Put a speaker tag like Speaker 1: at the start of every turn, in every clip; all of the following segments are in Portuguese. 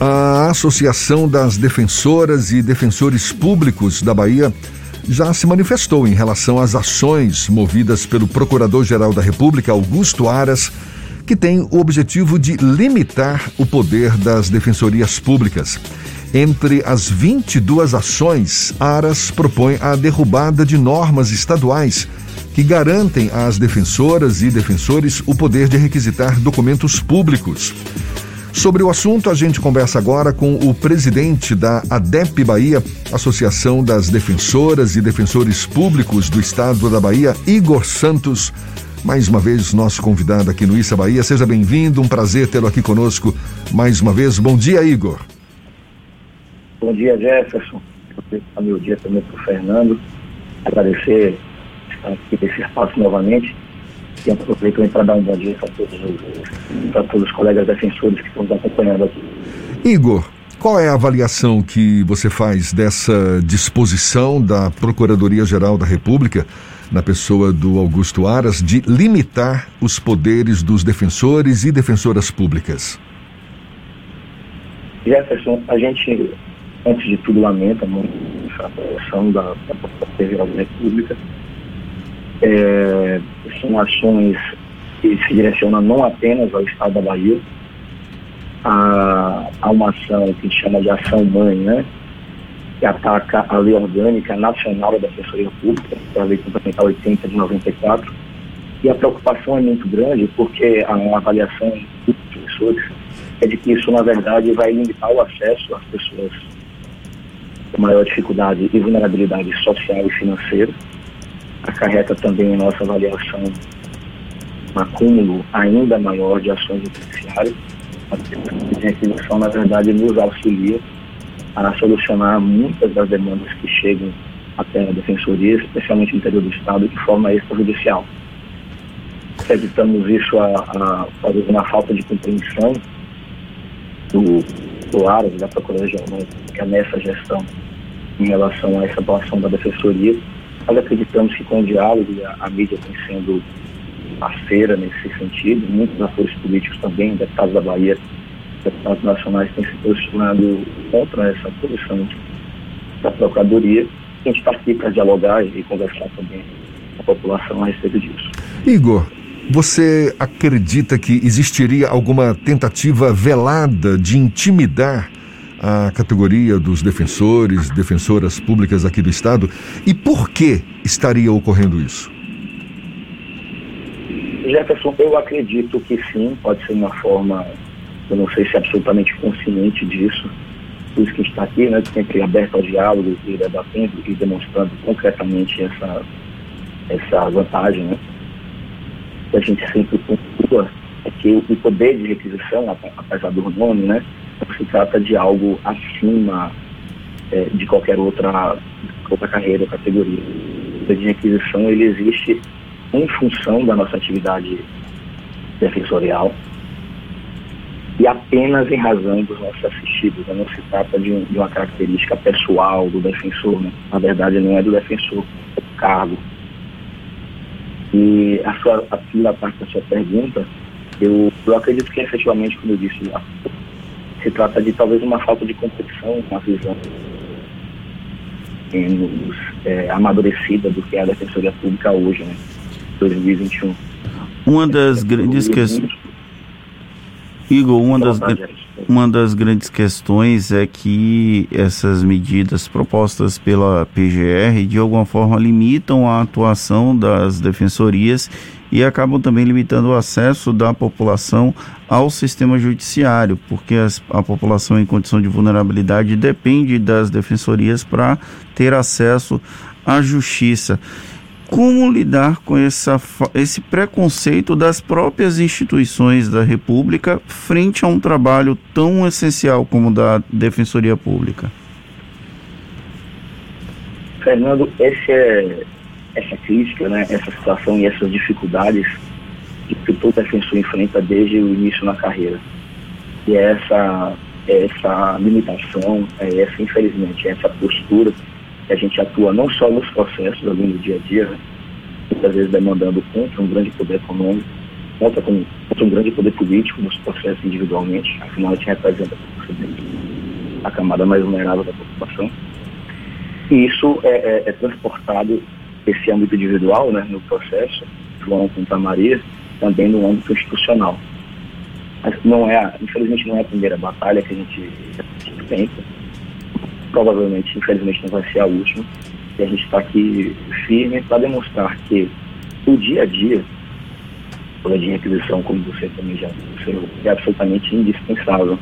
Speaker 1: A Associação das Defensoras e Defensores Públicos da Bahia já se manifestou em relação às ações movidas pelo Procurador-Geral da República, Augusto Aras, que tem o objetivo de limitar o poder das defensorias públicas. Entre as 22 ações, Aras propõe a derrubada de normas estaduais que garantem às defensoras e defensores o poder de requisitar documentos públicos. Sobre o assunto, a gente conversa agora com o presidente da ADEP Bahia, Associação das Defensoras e Defensores Públicos do Estado da Bahia, Igor Santos. Mais uma vez, nosso convidado aqui no Issa Bahia. Seja bem-vindo, um prazer tê-lo aqui conosco mais uma vez. Bom dia, Igor.
Speaker 2: Bom dia, Jefferson. Meu dia também para o Fernando. Agradecer estar aqui nesse espaço novamente e aproveito também para dar um bom dia para todos, para todos os colegas defensores que estão nos acompanhando aqui.
Speaker 1: Igor, qual é a avaliação que você faz dessa disposição da Procuradoria-Geral da República, na pessoa do Augusto Aras, de limitar os poderes dos defensores e defensoras públicas?
Speaker 2: Jefferson, a gente, antes de tudo, lamenta muito a atuação da, da Procuradoria-Geral da República é, são ações que se direcionam não apenas ao Estado da Bahia, a, uma ação que chama de ação mãe, né? que ataca a lei orgânica nacional da Defensoria Pública, que é a lei complementar 80 de 94, e a preocupação é muito grande porque a avaliação dos professores é de que isso, na verdade, vai limitar o acesso às pessoas com maior dificuldade e vulnerabilidade social e financeira, acarreta também em nossa avaliação um acúmulo ainda maior de ações judiciárias. A requisição, na verdade, nos auxilia a solucionar muitas das demandas que chegam até a defensoria, especialmente no interior do Estado, de forma extrajudicial. Acreditamos isso a, a, talvez uma falta de compreensão do, do ARAS, da Procuradoria-Geral, que é nessa gestão em relação a essa atuação da defensoria nós acreditamos que com o diálogo a, a mídia tem sendo parceira nesse sentido, muitos atores políticos também, deputados da Bahia, deputados nacionais têm se posicionado contra essa posição da Procuradoria. A gente está aqui para dialogar e conversar também com a população a respeito disso.
Speaker 1: Igor, você acredita que existiria alguma tentativa velada de intimidar a categoria dos defensores, defensoras públicas aqui do Estado e por que estaria ocorrendo isso?
Speaker 2: Jefferson, eu acredito que sim, pode ser uma forma, eu não sei se é absolutamente consciente disso, por isso que está aqui, né, sempre aberto ao diálogo e debatendo e demonstrando concretamente essa, essa vantagem, né, que a gente sempre pontua é que o poder de requisição, apesar do nome, né, se trata de algo acima é, de qualquer outra, outra carreira ou categoria. O de requisição ele existe em função da nossa atividade defensorial e apenas em razão dos nossos assistidos. Né? Não se trata de, um, de, uma característica pessoal do defensor. Né? Na verdade, não é do defensor, é do cargo. E a, sua, a segunda parte da sua pergunta, eu, eu acredito que efetivamente, como eu disse, se trata de talvez uma falta de competição com a visão menos é, amadurecida do que é a Defensoria Pública hoje, né? 2021.
Speaker 3: Uma das grandes questões. Igor, uma das, uma das grandes questões é que essas medidas propostas pela PGR de alguma forma limitam a atuação das defensorias e acabam também limitando o acesso da população ao sistema judiciário, porque as, a população em condição de vulnerabilidade depende das defensorias para ter acesso à justiça. Como lidar com essa, esse preconceito das próprias instituições da República frente a um trabalho tão essencial como o da Defensoria Pública?
Speaker 2: Fernando, esse é, essa crítica, né, essa situação e essas dificuldades que todo defensor enfrenta desde o início na carreira. E é essa, é essa limitação, é essa, infelizmente, é essa postura que a gente atua não só nos processos ali no dia a dia, né, muitas vezes demandando contra um grande poder econômico, contra, com, contra um grande poder político nos processos individualmente, afinal a gente representa a camada mais vulnerável da população. E isso é, é, é transportado, esse âmbito individual, né, no processo, João contra Maria, também no âmbito institucional. Mas não é, infelizmente não é a primeira batalha que a gente, tenta. Provavelmente, infelizmente, não vai ser a última. E a gente está aqui firme para demonstrar que o dia a dia, a de requisição, como você também já disse, é absolutamente indispensável.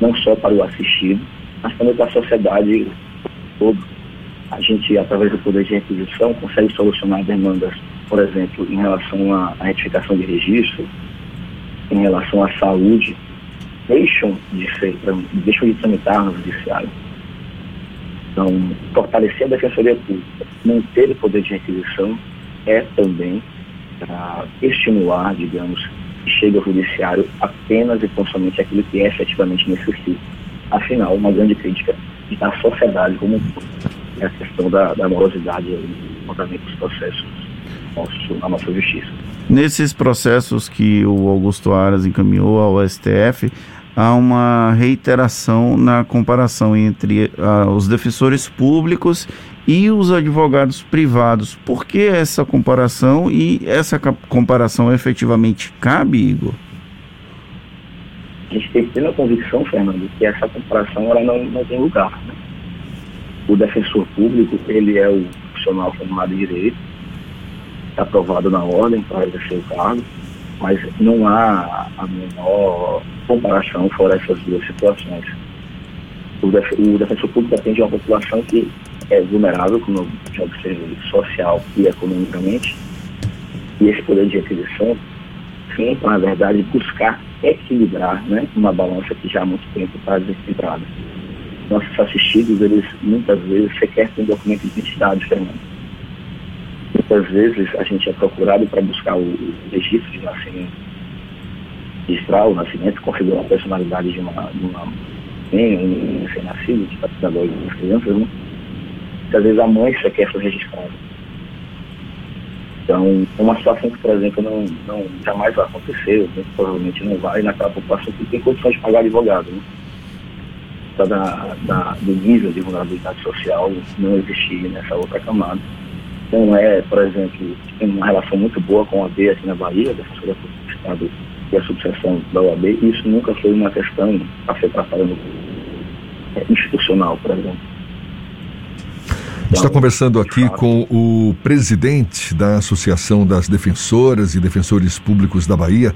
Speaker 2: Não só para o assistido, mas também para a sociedade todo. A gente, através do poder de requisição, consegue solucionar demandas, por exemplo, em relação à retificação de registro, em relação à saúde, deixam de ser, deixam de tramitar no judiciário. Então, fortalecer a defensoria pública, manter o poder de requisição é também para estimular, digamos, que chegue ao judiciário apenas e somente aquilo que é efetivamente necessita. Afinal, uma grande crítica da sociedade como um todo é a questão da, da morosidade e dos processos nosso, na nossa justiça.
Speaker 3: Nesses processos que o Augusto Aras encaminhou ao STF, há uma reiteração na comparação entre uh, os defensores públicos e os advogados privados. Por que essa comparação e essa comparação efetivamente cabe, Igor?
Speaker 2: A gente tem plena convicção, Fernando, que essa comparação ela não, não tem lugar. O defensor público, ele é o profissional formado em direito, aprovado na ordem para exercer o cargo, mas não há a menor comparação fora essas duas situações. O, def o defensor público atende uma população que é vulnerável, como eu já observei, social e economicamente, e esse poder de aquisição sim, na verdade, buscar equilibrar né, uma balança que já há muito tempo está desequilibrada. Nossos assistidos, eles muitas vezes sequer têm documento de identidade, Fernando muitas vezes a gente é procurado para buscar o, registro de nascimento, registrar o nascimento, configurar a personalidade de uma, de uma um recém-nascido, de captador das crianças, né? Muitas vezes a mãe só quer ser registrada. Então, uma situação que, por exemplo, não, não jamais vai acontecer, provavelmente não vai, naquela população que tem condições de pagar advogado, né? Da, da, do nível de vulnerabilidade social não existir nessa outra camada não é, por exemplo, tem uma relação muito boa com a OAB aqui na Bahia, a Defensoria Pública do Estado e a subseção da OAB, isso nunca foi uma questão a ser tratada no é, institucional, por exemplo.
Speaker 1: Então, está conversando aqui com o presidente da Associação das Defensoras e Defensores Públicos da Bahia,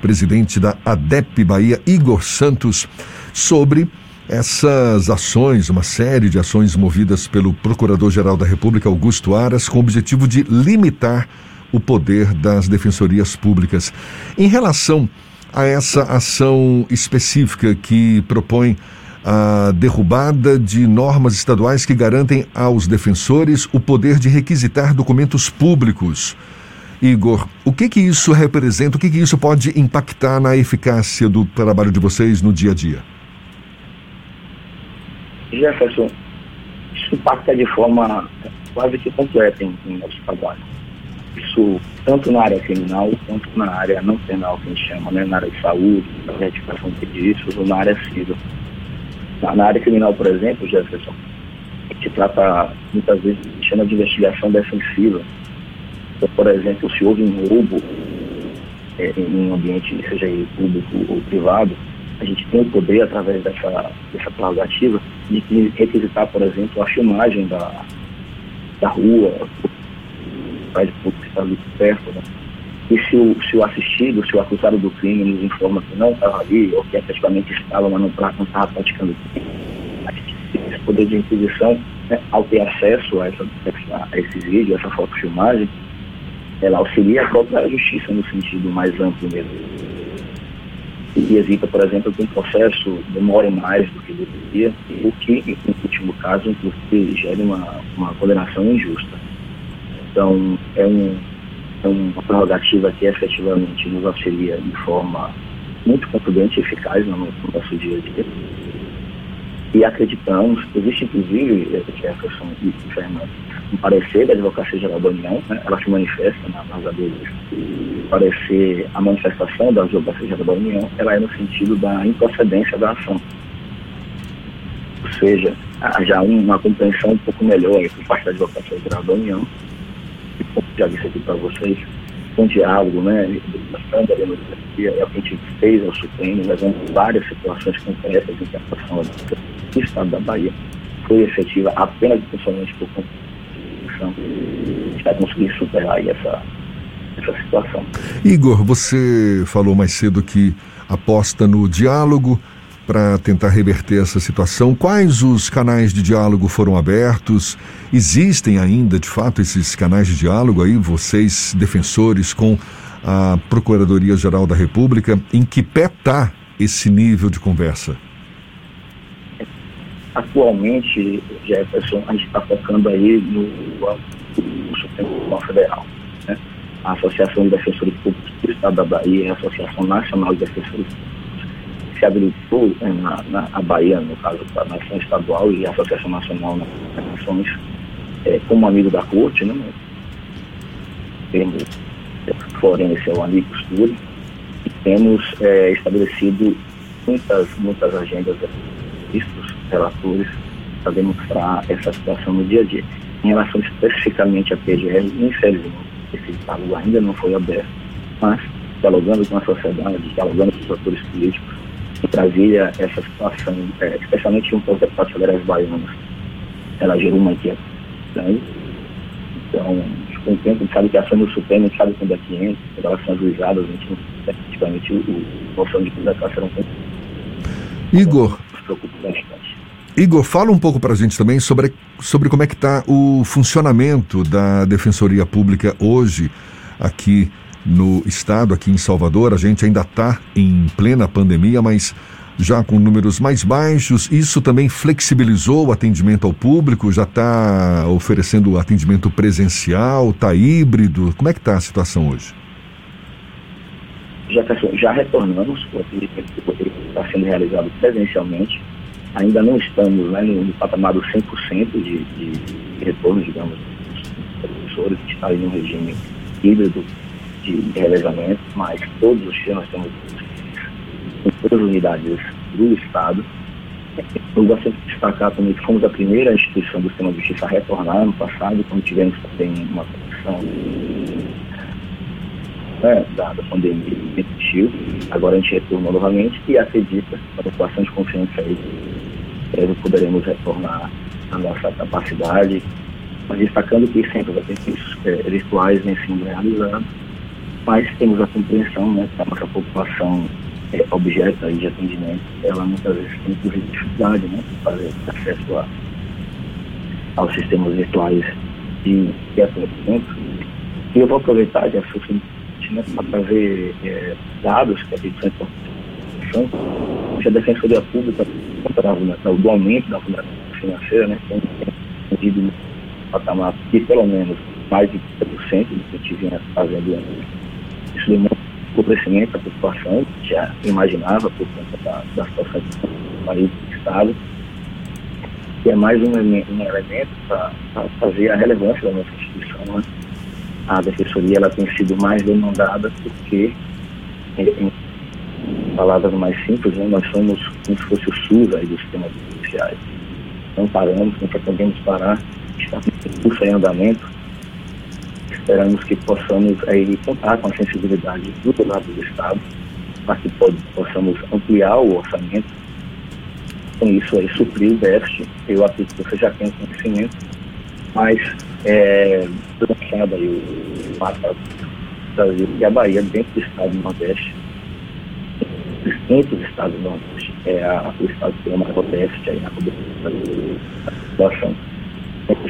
Speaker 1: presidente da ADEP Bahia, Igor Santos, sobre essas ações, uma série de ações movidas pelo Procurador-Geral da República, Augusto Aras, com o objetivo de limitar o poder das defensorias públicas. Em relação a essa ação específica que propõe a derrubada de normas estaduais que garantem aos defensores o poder de requisitar documentos públicos. Igor, o que que isso representa? O que que isso pode impactar na eficácia do trabalho de vocês no dia a dia?
Speaker 2: Jefferson, isso impacta de forma quase que completa em, em nosso trabalho. Isso tanto na área criminal quanto na área não penal, que a gente chama, né? na área de saúde, na retificação de registros ou na área civil. Na, na, área criminal, por exemplo, Jefferson, a gente trata muitas vezes, chama de investigação defensiva. Então, por exemplo, se houve um roubo é, em um ambiente, seja público ou privado, a gente tem o poder, através dessa, dessa prerrogativa, de requisitar, por exemplo, a filmagem da, da rua, faz pouco que está ali perto, né? E se o, se o assistido, se o acusado do crime nos informa que não estava ali, ou que efetivamente estava, mas não estava praticando crime, a gente tem esse poder de inquisição, né, ao ter acesso a, essa, a esse vídeo, a essa fotofilmagem, ela auxilia a própria justiça no sentido mais amplo mesmo e evita, por exemplo, que um processo demore mais do que deveria, o que, em último caso, inclusive, gere uma, uma condenação injusta. Então, é, um, é uma prerrogativa que efetivamente nos auxilia de forma muito contundente e eficaz no, no nosso dia a dia. E acreditamos, existe inclusive, Jefferson e Fernando, um parecer da Advocacia Geral da União, né, ela se manifesta na NASA deles, parecer a manifestação da Advocacia Geral da União, ela é no sentido da improcedência da ação. seja, já uma compreensão um pouco melhor por parte da Advocacia Geral da União, e como já disse aqui para vocês, com diálogo, né, mostrando a democracia, é o que a gente fez ao Supremo, levando várias situações concretas em que a atuação do Estado da Bahia foi efetiva apenas e principalmente por conta vai conseguir superar essa, essa situação.
Speaker 1: Igor, você falou mais cedo que aposta no diálogo para tentar reverter essa situação. Quais os canais de diálogo foram abertos? Existem ainda, de fato, esses canais de diálogo aí, vocês, defensores, com a Procuradoria-Geral da República? Em que pé está esse nível de conversa?
Speaker 2: Atualmente, Jefferson, a gente está focando aí no, no Supremo Tribunal Federal. Né? A Associação de Defensores Públicos do Estado da Bahia, a Associação Nacional de Defensores Públicos se habilitou é, na, na a Bahia, no caso da Nação Estadual e a Associação Nacional nas Nações, é, como amigo da corte, né? Temos é, forense ao amigo costura e temos é, estabelecido muitas, muitas agendas vistos, relatores, para demonstrar essa situação no dia a dia. Em relação especificamente à PGR, infelizmente, esse diálogo ainda não foi aberto, mas dialogando com a sociedade, dialogando com os atores políticos, em Brasília, essa situação, é, especialmente um pouco deputados federais baianos, ela gerou uma inquietação grande. Então, com o tempo, a gente sabe que a ação do Supremo, a gente sabe quando é que entra, quando elas são juizadas, a gente não sabe efetivamente o noção de quando elas serão
Speaker 1: Igor. Igor, fala um pouco para a gente também sobre, sobre como é que está o funcionamento da Defensoria Pública hoje aqui no estado, aqui em Salvador. A gente ainda está em plena pandemia, mas já com números mais baixos. Isso também flexibilizou o atendimento ao público, já está oferecendo atendimento presencial, está híbrido. Como é que está a situação hoje?
Speaker 2: Já, já retornamos, o está sendo realizado presencialmente. Ainda não estamos né, no, no patamar do 100% de, de, de retorno, digamos, dos professores, que está em um regime híbrido de, de revezamento, mas todos os dias nós temos em todas as unidades do Estado. Eu gostaria de destacar também que fomos a primeira instituição do sistema de justiça a retornar no passado, quando tivemos também uma condição né, da, da pandemia repetiu. Agora a gente retornou novamente e acredita, com bastante confiança aí, breve poderemos retornar a nossa capacidade, mas destacando que sempre vai ter é, virtuais vem sendo realizados. Mas temos a compreensão né, que a nossa população é, objeto de atendimento, ela muitas vezes tem dificuldade né, de fazer acesso a, aos sistemas virtuais de, de atendimento. E eu vou aproveitar de né, para trazer é, dados que a gente tem que a Defensoria Pública do aumento da vulnerabilidade financeira, né, tem tido um patamar que pelo menos mais de 30% do que vinha fazendo antes isso demonstra o crescimento da população, que já imaginava por conta da, da situação do país do Estado, que é mais um, um elemento para fazer a relevância da nossa instituição. Né? A defensoria ela tem sido mais demandada porque, em, em palavras mais simples, né, nós somos como se fosse o SUS aí dos sistemas judiciais. Não paramos, não pretendemos parar, está com curso em andamento, Esperamos que possamos aí, contar com a sensibilidade do lado do Estado para que pode, possamos ampliar o orçamento. Com isso aí, suprir o déficit. Eu acredito que você já tem conhecimento, mas é, lançado aí o mapa Brasil e a Bahia dentro do Estado do Nordeste, dentro do Estado do Nordeste, é a, o Estado tem maior déficit aí da população.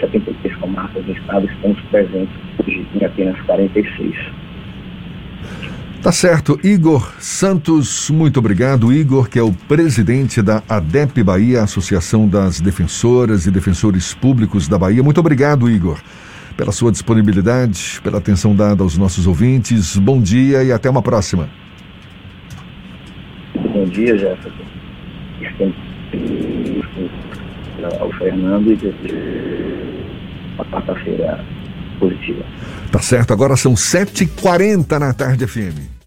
Speaker 2: 73 comarcas do Estado estamos presentes hoje em apenas 46.
Speaker 1: Tá certo. Igor Santos, muito obrigado. Igor, que é o presidente da ADEP Bahia, Associação das Defensoras e Defensores Públicos da Bahia. Muito obrigado, Igor, pela sua disponibilidade, pela atenção dada aos nossos ouvintes. Bom dia e até uma próxima.
Speaker 2: Bom dia, Jefferson. Ao Fernando e uma quarta-feira positiva.
Speaker 1: Tá certo, agora são 7h40 na tarde FM.